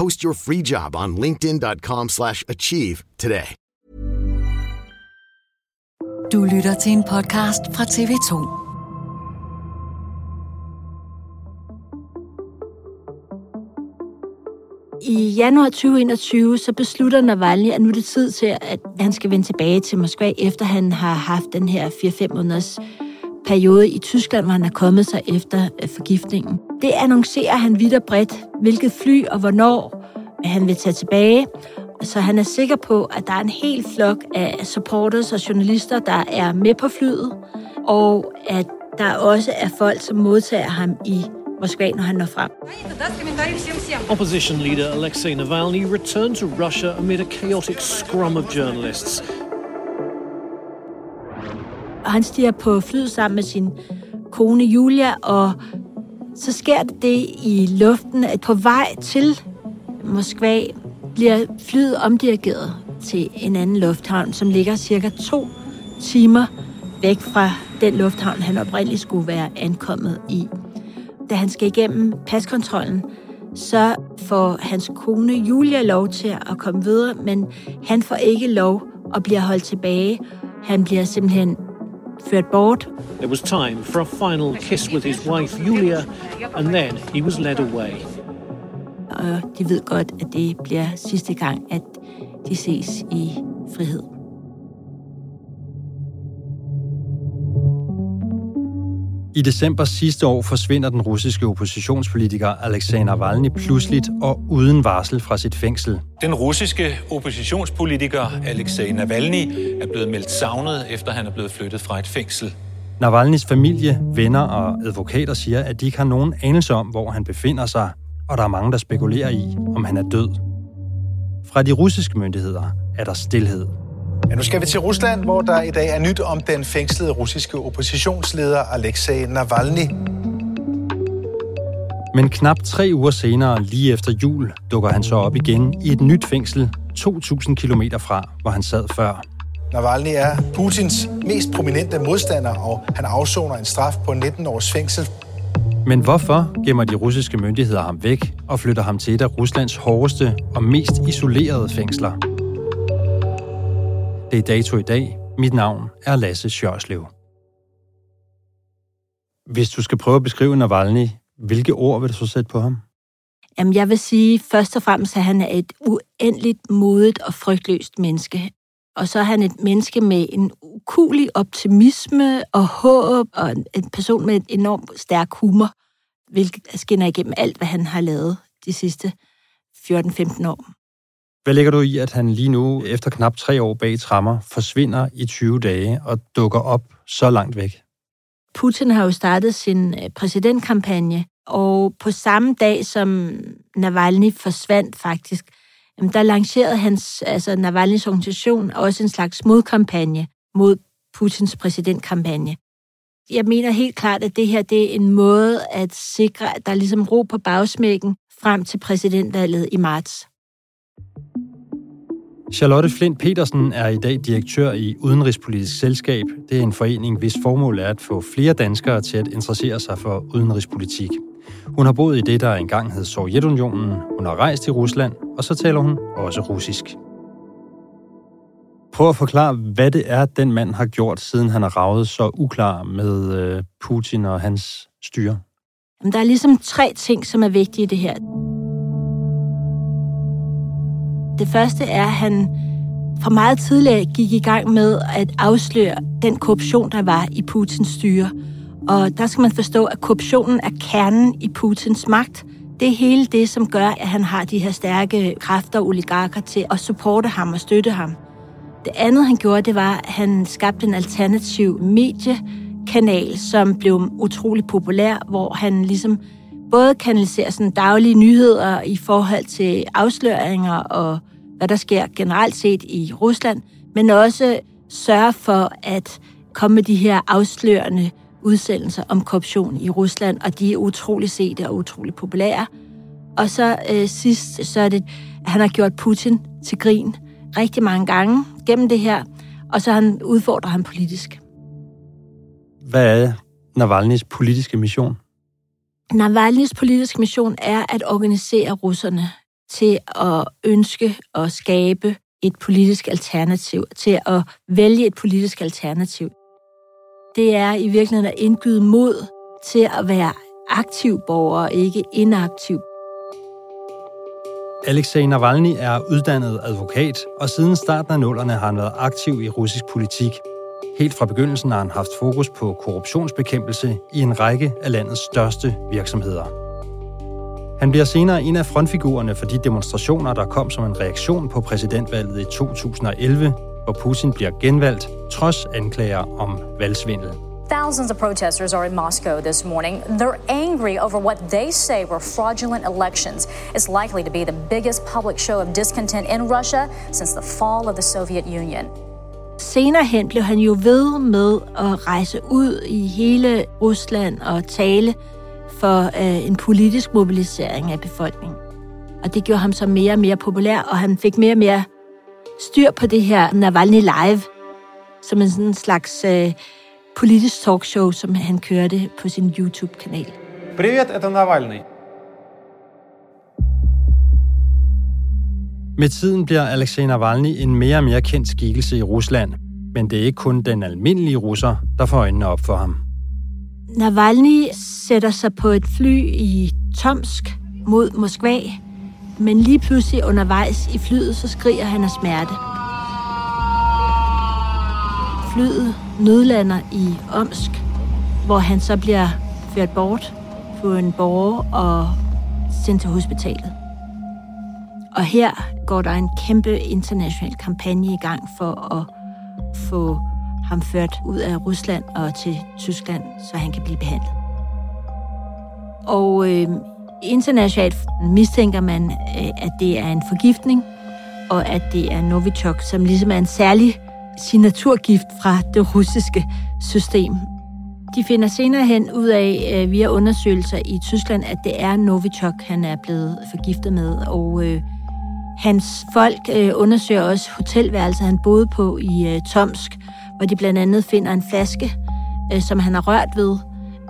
Post your free job on linkedin.com/achieve slash achieve today. Du lytter til en podcast fra TV2. I januar 2021 så beslutter Navalny, at nu er det tid til, at han skal vende tilbage til Moskva, efter han har haft den her 4-5 måneders periode i Tyskland, hvor han er kommet sig efter øh, forgiftningen. Det annoncerer han vidt og bredt, hvilket fly og hvornår han vil tage tilbage. Så han er sikker på, at der er en hel flok af supporters og journalister, der er med på flyet, og at der også er folk, som modtager ham i Moskva, når han når frem. Opposition leader Alexei Navalny returned to Russia amid a chaotic scrum of journalists. og han stiger på flyet sammen med sin kone Julia, og så sker det det i luften, at på vej til Moskva bliver flyet omdirigeret til en anden lufthavn, som ligger cirka to timer væk fra den lufthavn, han oprindeligt skulle være ankommet i. Da han skal igennem paskontrollen, så får hans kone Julia lov til at komme videre, men han får ikke lov og bliver holdt tilbage. Han bliver simpelthen ført bort, There was time for a final kiss with his wife Yulia, and then he was led away. og de ved godt, at det bliver sidste gang, at de ses i frihed. I december sidste år forsvinder den russiske oppositionspolitiker Alexei Navalny pludseligt og uden varsel fra sit fængsel. Den russiske oppositionspolitiker Alexei Navalny er blevet meldt savnet, efter han er blevet flyttet fra et fængsel. Navalnys familie, venner og advokater siger, at de ikke har nogen anelse om, hvor han befinder sig, og der er mange, der spekulerer i, om han er død. Fra de russiske myndigheder er der stillhed. Ja, nu skal vi til Rusland, hvor der i dag er nyt om den fængslede russiske oppositionsleder Alexei Navalny. Men knap tre uger senere, lige efter jul, dukker han så op igen i et nyt fængsel 2.000 km fra, hvor han sad før. Navalny er Putins mest prominente modstander, og han afsoner en straf på 19 års fængsel. Men hvorfor gemmer de russiske myndigheder ham væk og flytter ham til et af Ruslands hårdeste og mest isolerede fængsler? Det er dato i dag. Mit navn er Lasse Sjørslev. Hvis du skal prøve at beskrive Navalny, hvilke ord vil du så sætte på ham? Jamen, jeg vil sige først og fremmest, at han er et uendeligt modigt og frygtløst menneske. Og så er han et menneske med en ukulig optimisme og håb, og en- person med et enormt stærk humor, hvilket skinner igennem alt, hvad han har lavet de sidste 14-15 år. Hvad lægger du i, at han lige nu, efter knap tre år bag trammer, forsvinder i 20 dage og dukker op så langt væk? Putin har jo startet sin øh, præsidentkampagne, og på samme dag som Navalny forsvandt faktisk, jamen, der lancerede hans, altså Navalnys organisation også en slags modkampagne mod Putins præsidentkampagne. Jeg mener helt klart, at det her det er en måde at sikre, at der er ligesom ro på bagsmækken frem til præsidentvalget i marts. Charlotte Flint Petersen er i dag direktør i Udenrigspolitisk Selskab. Det er en forening, hvis formål er at få flere danskere til at interessere sig for udenrigspolitik. Hun har boet i det, der engang hed Sovjetunionen. Hun har rejst i Rusland, og så taler hun også russisk. Prøv at forklare, hvad det er, den mand har gjort, siden han har ravet så uklar med øh, Putin og hans styre. Der er ligesom tre ting, som er vigtige i det her. Det første er, at han for meget tidligere gik i gang med at afsløre den korruption, der var i Putins styre. Og der skal man forstå, at korruptionen er kernen i Putins magt. Det er hele det, som gør, at han har de her stærke kræfter og oligarker til at supporte ham og støtte ham. Det andet, han gjorde, det var, at han skabte en alternativ mediekanal, som blev utrolig populær, hvor han ligesom både kanaliserer sådan daglige nyheder i forhold til afsløringer og hvad der sker generelt set i Rusland, men også sørger for at komme med de her afslørende udsendelser om korruption i Rusland, og de er utrolig sete og utrolig populære. Og så øh, sidst, så er det, at han har gjort Putin til grin rigtig mange gange gennem det her, og så han udfordrer han politisk. Hvad er Navalny's politiske mission? Navalny's politiske mission er at organisere russerne til at ønske at skabe et politisk alternativ, til at vælge et politisk alternativ. Det er i virkeligheden at indgyde mod til at være aktiv borger og ikke inaktiv. Alexej Navalny er uddannet advokat, og siden starten af nullerne har han været aktiv i russisk politik. Helt fra begyndelsen har han haft fokus på korruptionsbekæmpelse i en række af landets største virksomheder. Han bliver senere en af frontfigurerne for de demonstrationer, der kom som en reaktion på præsidentvalget i 2011, hvor Putin bliver genvalgt, trods anklager om valgsvindel. Thousands of protesters are in Moscow this morning. They're angry over what they say were fraudulent elections. It's likely to be the biggest public show of discontent in Russia since the fall of the Soviet Union. Senere hen blev han jo ved med at rejse ud i hele Rusland og tale for øh, en politisk mobilisering af befolkningen. Og det gjorde ham så mere og mere populær, og han fik mere og mere styr på det her Navalny Live, som en sådan slags øh, politisk talkshow, som han kørte på sin YouTube-kanal. Привет, это Навальный. Med tiden bliver Alexei Navalny en mere og mere kendt skikkelse i Rusland, men det er ikke kun den almindelige russer, der får øjnene op for ham. Navalny sætter sig på et fly i Tomsk mod Moskva, men lige pludselig undervejs i flyet, så skriger han af smerte. Flyet nødlander i Omsk, hvor han så bliver ført bort på en borger og sendt til hospitalet. Og her går der en kæmpe international kampagne i gang for at få ham ført ud af Rusland og til Tyskland, så han kan blive behandlet. Og øh, internationalt mistænker man, øh, at det er en forgiftning, og at det er Novichok, som ligesom er en særlig signaturgift fra det russiske system. De finder senere hen ud af, øh, via undersøgelser i Tyskland, at det er Novichok, han er blevet forgiftet med, og øh, hans folk øh, undersøger også hotelværelset, han boede på i øh, Tomsk, hvor de blandt andet finder en flaske, øh, som han har rørt ved,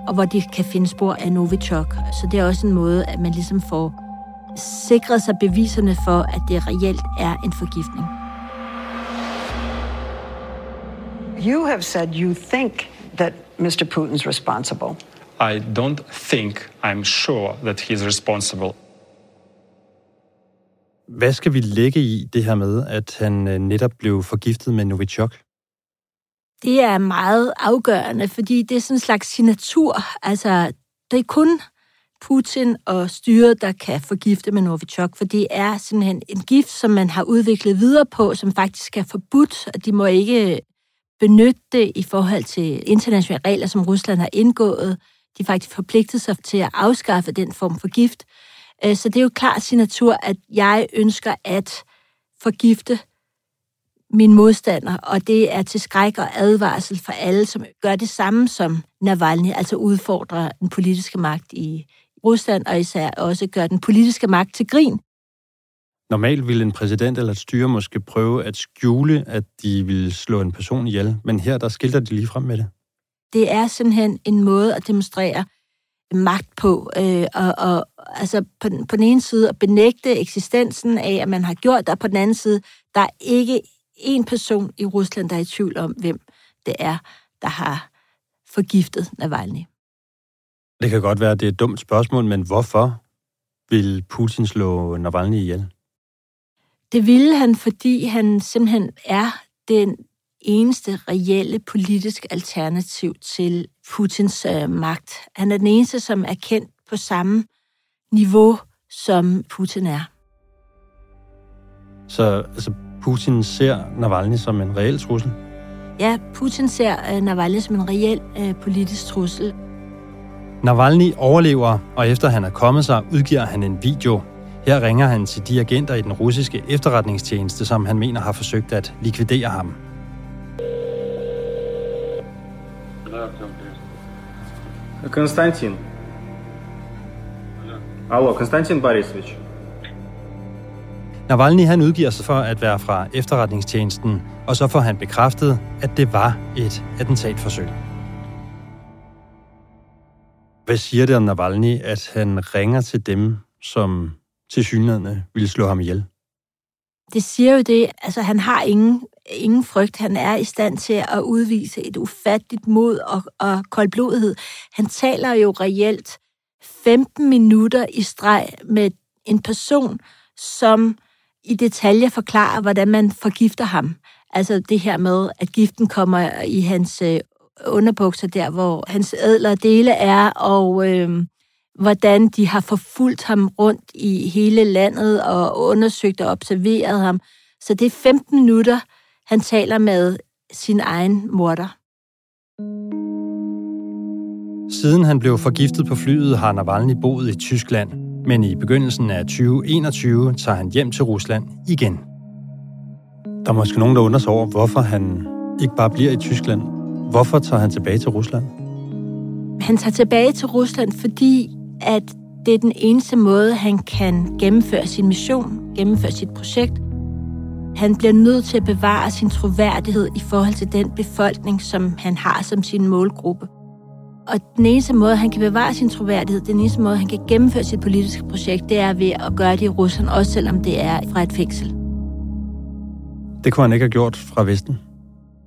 og hvor de kan finde spor af Novichok. Så det er også en måde, at man ligesom får sikret sig beviserne for, at det reelt er en forgiftning. You have said you think that Mr. Putin's responsible. I don't think, I'm sure that he's responsible. Hvad skal vi lægge i det her med, at han øh, netop blev forgiftet med Novichok? Det er meget afgørende, fordi det er sådan en slags signatur. Altså, det er kun Putin og styret, der kan forgifte med Novichok, for det er simpelthen en gift, som man har udviklet videre på, som faktisk er forbudt, og de må ikke benytte det i forhold til internationale regler, som Rusland har indgået. De faktisk forpligtet sig til at afskaffe den form for gift. Øh, så det er jo klart signatur, at jeg ønsker at forgifte min modstander, og det er til skræk og advarsel for alle, som gør det samme som Navalny, altså udfordrer den politiske magt i Rusland, og især også gør den politiske magt til grin. Normalt ville en præsident eller et styre måske prøve at skjule, at de ville slå en person ihjel, men her der skilter de lige frem med det. Det er simpelthen en måde at demonstrere magt på, øh, og, og altså på, på den ene side at benægte eksistensen af, at man har gjort det, og på den anden side, der er ikke en person i Rusland, der er i tvivl om, hvem det er, der har forgiftet Navalny. Det kan godt være, at det er et dumt spørgsmål, men hvorfor vil Putin slå Navalny ihjel? Det ville han, fordi han simpelthen er den eneste reelle politiske alternativ til Putins øh, magt. Han er den eneste, som er kendt på samme niveau, som Putin er. Så altså, Putin ser Navalny som en reel trussel? Ja, Putin ser øh, Navalny som en reel øh, politisk trussel. Navalny overlever, og efter han er kommet sig, udgiver han en video. Her ringer han til de agenter i den russiske efterretningstjeneste, som han mener har forsøgt at likvidere ham. Константин. Алло, Константин Борисович. Navalny han udgiver sig for at være fra efterretningstjenesten, og så får han bekræftet, at det var et attentatforsøg. Hvad siger det om Navalny, at han ringer til dem, som til synligheden ville slå ham ihjel? Det siger jo det, altså han har ingen, ingen frygt. Han er i stand til at udvise et ufatteligt mod og, og koldblodighed. Han taler jo reelt 15 minutter i streg med en person, som i detaljer forklarer, hvordan man forgifter ham. Altså det her med, at giften kommer i hans øh, underbukser, der hvor hans ædler dele er, og øh, hvordan de har forfulgt ham rundt i hele landet og undersøgt og observeret ham. Så det er 15 minutter, han taler med sin egen morter. Siden han blev forgiftet på flyet, har Navalny boet i Tyskland, men i begyndelsen af 2021 tager han hjem til Rusland igen. Der er måske nogen, der undrer sig over, hvorfor han ikke bare bliver i Tyskland. Hvorfor tager han tilbage til Rusland? Han tager tilbage til Rusland, fordi at det er den eneste måde, han kan gennemføre sin mission, gennemføre sit projekt. Han bliver nødt til at bevare sin troværdighed i forhold til den befolkning, som han har som sin målgruppe. Og den eneste måde, han kan bevare sin troværdighed, den eneste måde, han kan gennemføre sit politiske projekt, det er ved at gøre det i Rusland, også selvom det er fra et fængsel. Det kunne han ikke have gjort fra Vesten?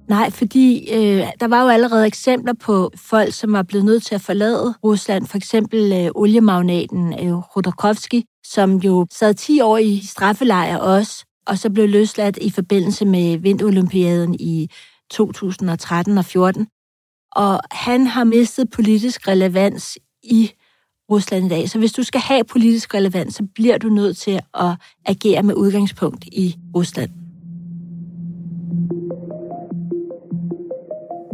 Nej, fordi øh, der var jo allerede eksempler på folk, som var blevet nødt til at forlade Rusland. For eksempel øh, oliemagnaten øh, Rodorkovsky, som jo sad 10 år i straffelejr også, og så blev løsladt i forbindelse med vinterolympiaden i 2013 og 14. Og han har mistet politisk relevans i Rusland i dag. Så hvis du skal have politisk relevans, så bliver du nødt til at agere med udgangspunkt i Rusland.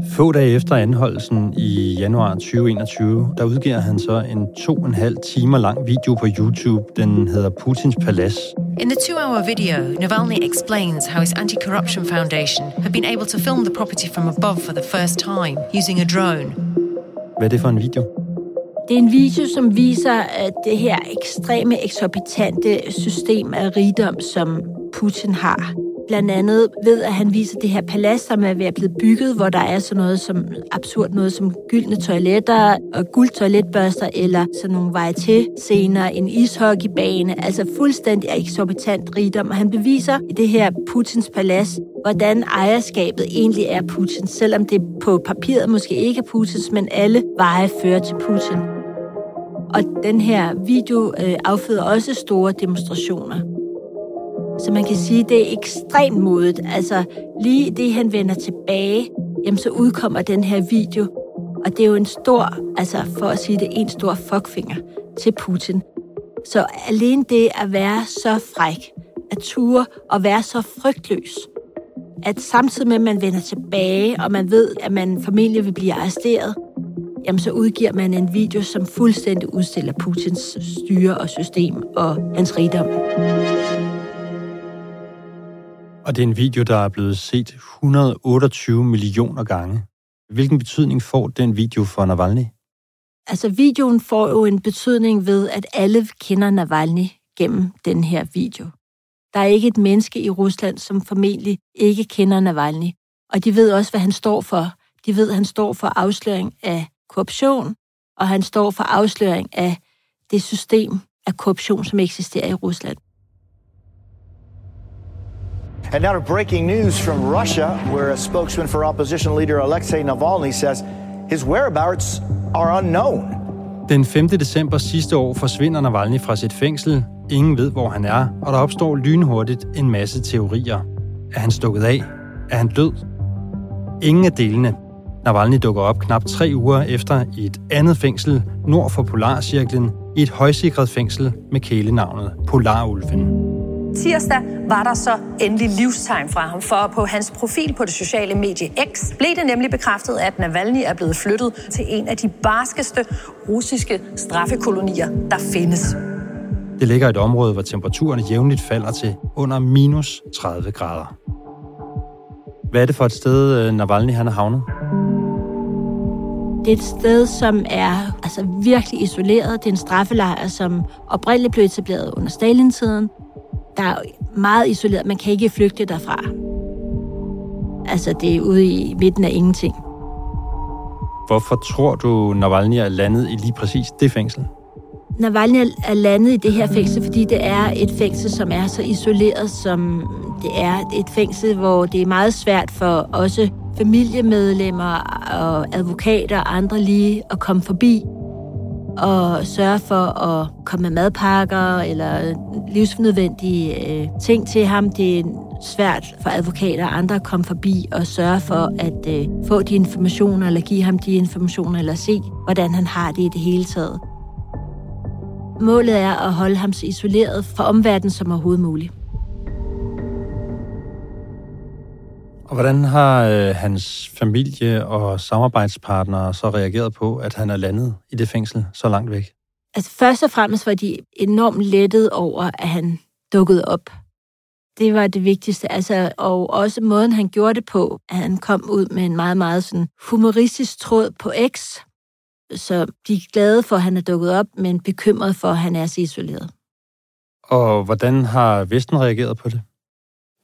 Få dage efter anholdelsen i januar 2021, der udgiver han så en to og en halv timer lang video på YouTube. Den hedder Putins Palads. In the two-hour video, Navalny explains how his anti-corruption foundation have been able to film the property from above for the first time using a drone. Hvad er det for en video? Det er en video, som viser at det her ekstreme, eksorbitante system af rigdom, som Putin har. Blandt andet ved, at han viser det her palads, som er ved at blive bygget, hvor der er sådan noget som absurd noget som gyldne toiletter og guldtoiletbørster, eller sådan nogle varieté-scener, en ishockeybane, altså fuldstændig eksorbitant rigdom. Og han beviser i det her Putins palads, hvordan ejerskabet egentlig er Putins, selvom det på papiret måske ikke er Putins, men alle veje fører til Putin. Og den her video øh, afføder også store demonstrationer. Så man kan sige, at det er ekstremt modigt. Altså lige det, han vender tilbage, jamen så udkommer den her video. Og det er jo en stor, altså for at sige det, en stor fuckfinger til Putin. Så alene det at være så fræk, at ture og være så frygtløs, at samtidig med, at man vender tilbage, og man ved, at man formentlig vil blive arresteret, jamen så udgiver man en video, som fuldstændig udstiller Putins styre og system og hans rigdom. Og det er en video, der er blevet set 128 millioner gange. Hvilken betydning får den video for Navalny? Altså, videoen får jo en betydning ved, at alle kender Navalny gennem den her video. Der er ikke et menneske i Rusland, som formentlig ikke kender Navalny. Og de ved også, hvad han står for. De ved, at han står for afsløring af korruption, og han står for afsløring af det system af korruption, som eksisterer i Rusland. And now to breaking news from Russia, where a spokesman for opposition leader Alexei Navalny says his whereabouts are unknown. Den 5. december sidste år forsvinder Navalny fra sit fængsel. Ingen ved, hvor han er, og der opstår lynhurtigt en masse teorier. Er han stukket af? Er han død? Ingen af delene. Navalny dukker op knap tre uger efter i et andet fængsel nord for Polarcirklen i et højsikret fængsel med kælenavnet Polarulven. Tirsdag var der så endelig livstegn fra ham, for på hans profil på det sociale medie X blev det nemlig bekræftet, at Navalny er blevet flyttet til en af de barskeste russiske straffekolonier, der findes. Det ligger i et område, hvor temperaturen jævnligt falder til under minus 30 grader. Hvad er det for et sted, øh, Navalny han er havnet? Det er et sted, som er altså, virkelig isoleret. Det er en straffelejr, som oprindeligt blev etableret under Stalin-tiden. Der er meget isoleret. Man kan ikke flygte derfra. Altså, det er ude i midten af ingenting. Hvorfor tror du, Navalny er landet i lige præcis det fængsel? Navalny er landet i det her fængsel, fordi det er et fængsel, som er så isoleret, som det er. Et fængsel, hvor det er meget svært for også familiemedlemmer og advokater og andre lige at komme forbi og sørge for at komme med madpakker eller livsnødvendige øh, ting til ham. Det er svært for advokater og andre at komme forbi og sørge for at øh, få de informationer, eller give ham de informationer, eller se, hvordan han har det i det hele taget. Målet er at holde ham så isoleret fra omverdenen som overhovedet muligt. Og hvordan har øh, hans familie og samarbejdspartnere så reageret på, at han er landet i det fængsel så langt væk? Altså først og fremmest var de enormt lettet over, at han dukkede op. Det var det vigtigste. Altså, og også måden, han gjorde det på, at han kom ud med en meget, meget sådan humoristisk tråd på X. Så de er glade for, at han er dukket op, men bekymret for, at han er så isoleret. Og hvordan har Vesten reageret på det?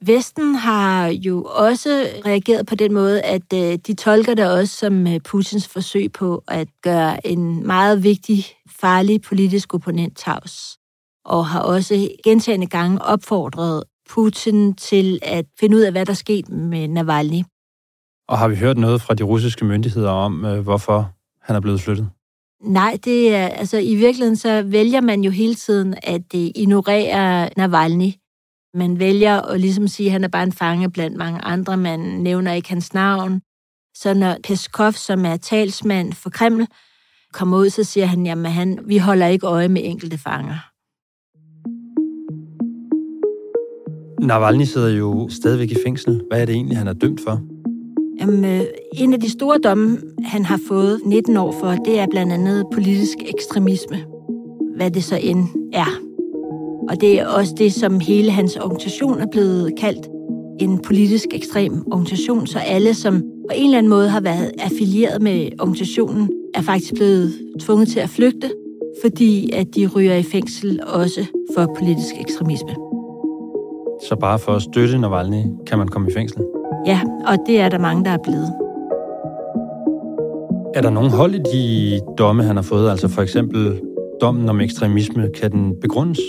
Vesten har jo også reageret på den måde, at øh, de tolker det også som øh, Putins forsøg på at gøre en meget vigtig, farlig politisk opponent tavs. Og har også gentagende gange opfordret Putin til at finde ud af, hvad der skete med Navalny. Og har vi hørt noget fra de russiske myndigheder om, øh, hvorfor han er blevet flyttet? Nej, det er, altså i virkeligheden så vælger man jo hele tiden at ignorere Navalny. Man vælger at ligesom sige, at han er bare en fange blandt mange andre. Man nævner ikke hans navn. Så når Peskov, som er talsmand for Kreml, kommer ud, så siger han, at han, vi holder ikke øje med enkelte fanger. Navalny sidder jo stadigvæk i fængsel. Hvad er det egentlig, han er dømt for? Jamen, øh, en af de store domme, han har fået 19 år for, det er blandt andet politisk ekstremisme. Hvad det så end er. Og det er også det, som hele hans organisation er blevet kaldt en politisk ekstrem organisation, så alle, som på en eller anden måde har været affilieret med organisationen, er faktisk blevet tvunget til at flygte, fordi at de ryger i fængsel også for politisk ekstremisme. Så bare for at støtte Navalny, kan man komme i fængsel? Ja, og det er der mange, der er blevet. Er der nogen hold i de domme, han har fået? Altså for eksempel dommen om ekstremisme, kan den begrundes?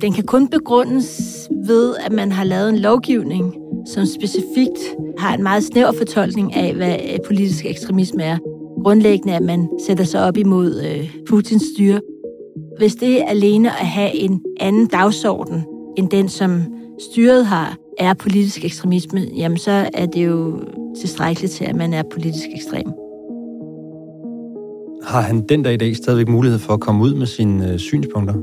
Den kan kun begrundes ved, at man har lavet en lovgivning, som specifikt har en meget snæver fortolkning af, hvad øh, politisk ekstremisme er. Grundlæggende, at man sætter sig op imod øh, Putins styre. Hvis det er alene at have en anden dagsorden, end den, som styret har, er politisk ekstremisme, jamen så er det jo tilstrækkeligt til, at man er politisk ekstrem. Har han den dag i dag stadigvæk mulighed for at komme ud med sine øh, synspunkter?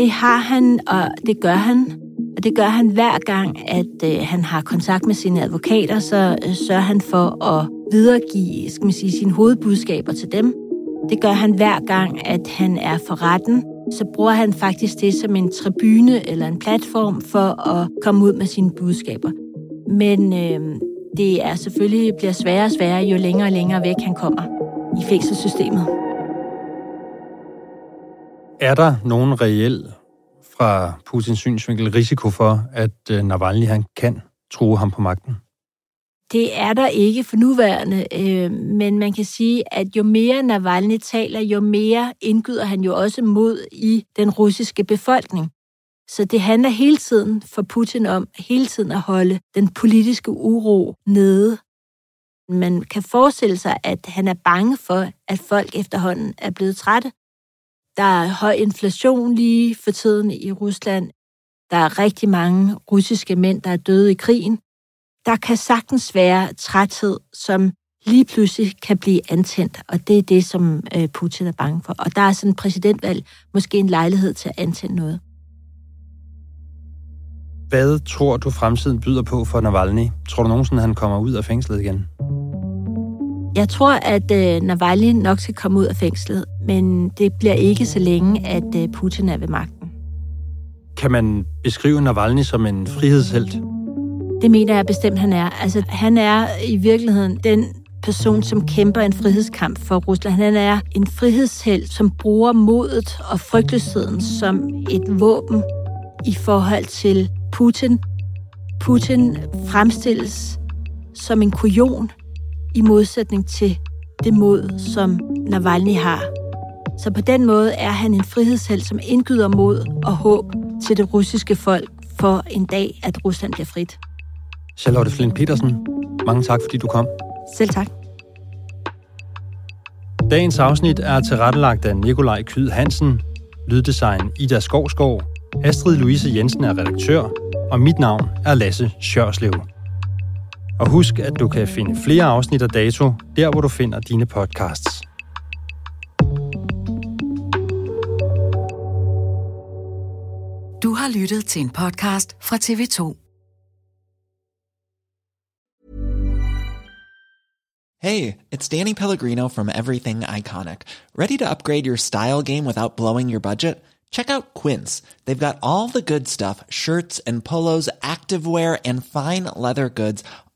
Det har han, og det gør han. Og det gør han hver gang, at øh, han har kontakt med sine advokater, så øh, sørger han for at videregive skal man sige, sine hovedbudskaber til dem. Det gør han hver gang, at han er for retten. Så bruger han faktisk det som en tribune eller en platform for at komme ud med sine budskaber. Men øh, det er selvfølgelig bliver sværere og sværere, jo længere og længere væk han kommer i fængselssystemet. Er der nogen reel fra Putins synsvinkel risiko for, at øh, Navalny han kan true ham på magten? Det er der ikke for nuværende, øh, men man kan sige, at jo mere Navalny taler, jo mere indgyder han jo også mod i den russiske befolkning. Så det handler hele tiden for Putin om hele tiden at holde den politiske uro nede. Man kan forestille sig, at han er bange for, at folk efterhånden er blevet trætte. Der er høj inflation lige for tiden i Rusland. Der er rigtig mange russiske mænd, der er døde i krigen. Der kan sagtens være træthed, som lige pludselig kan blive antændt, og det er det, som øh, Putin er bange for. Og der er sådan en præsidentvalg måske en lejlighed til at antænde noget. Hvad tror du, fremtiden byder på for Navalny? Tror du nogensinde, han kommer ud af fængslet igen? Jeg tror, at øh, Navalny nok skal komme ud af fængslet, men det bliver ikke så længe, at øh, Putin er ved magten. Kan man beskrive Navalny som en frihedshelt? Det mener jeg bestemt, han er. Altså, han er i virkeligheden den person, som kæmper en frihedskamp for Rusland. Han er en frihedsheld, som bruger modet og frygtløsheden som et våben i forhold til Putin. Putin fremstilles som en kujon i modsætning til det mod, som Navalny har. Så på den måde er han en frihedsheld, som indgyder mod og håb til det russiske folk for en dag, at Rusland bliver frit. Charlotte Flint Petersen, mange tak, fordi du kom. Selv tak. Dagens afsnit er tilrettelagt af Nikolaj Kyd Hansen, lyddesign Ida Skovskov, Astrid Louise Jensen er redaktør, og mit navn er Lasse Sjørslev. Og husk, at du kan finde flere afsnit af Dato, der hvor du finder dine podcasts. Du har lyttet til en podcast fra TV2. Hey, it's Danny Pellegrino from Everything Iconic. Ready to upgrade your style game without blowing your budget? Check out Quince. They've got all the good stuff shirts and polos, activewear, and fine leather goods,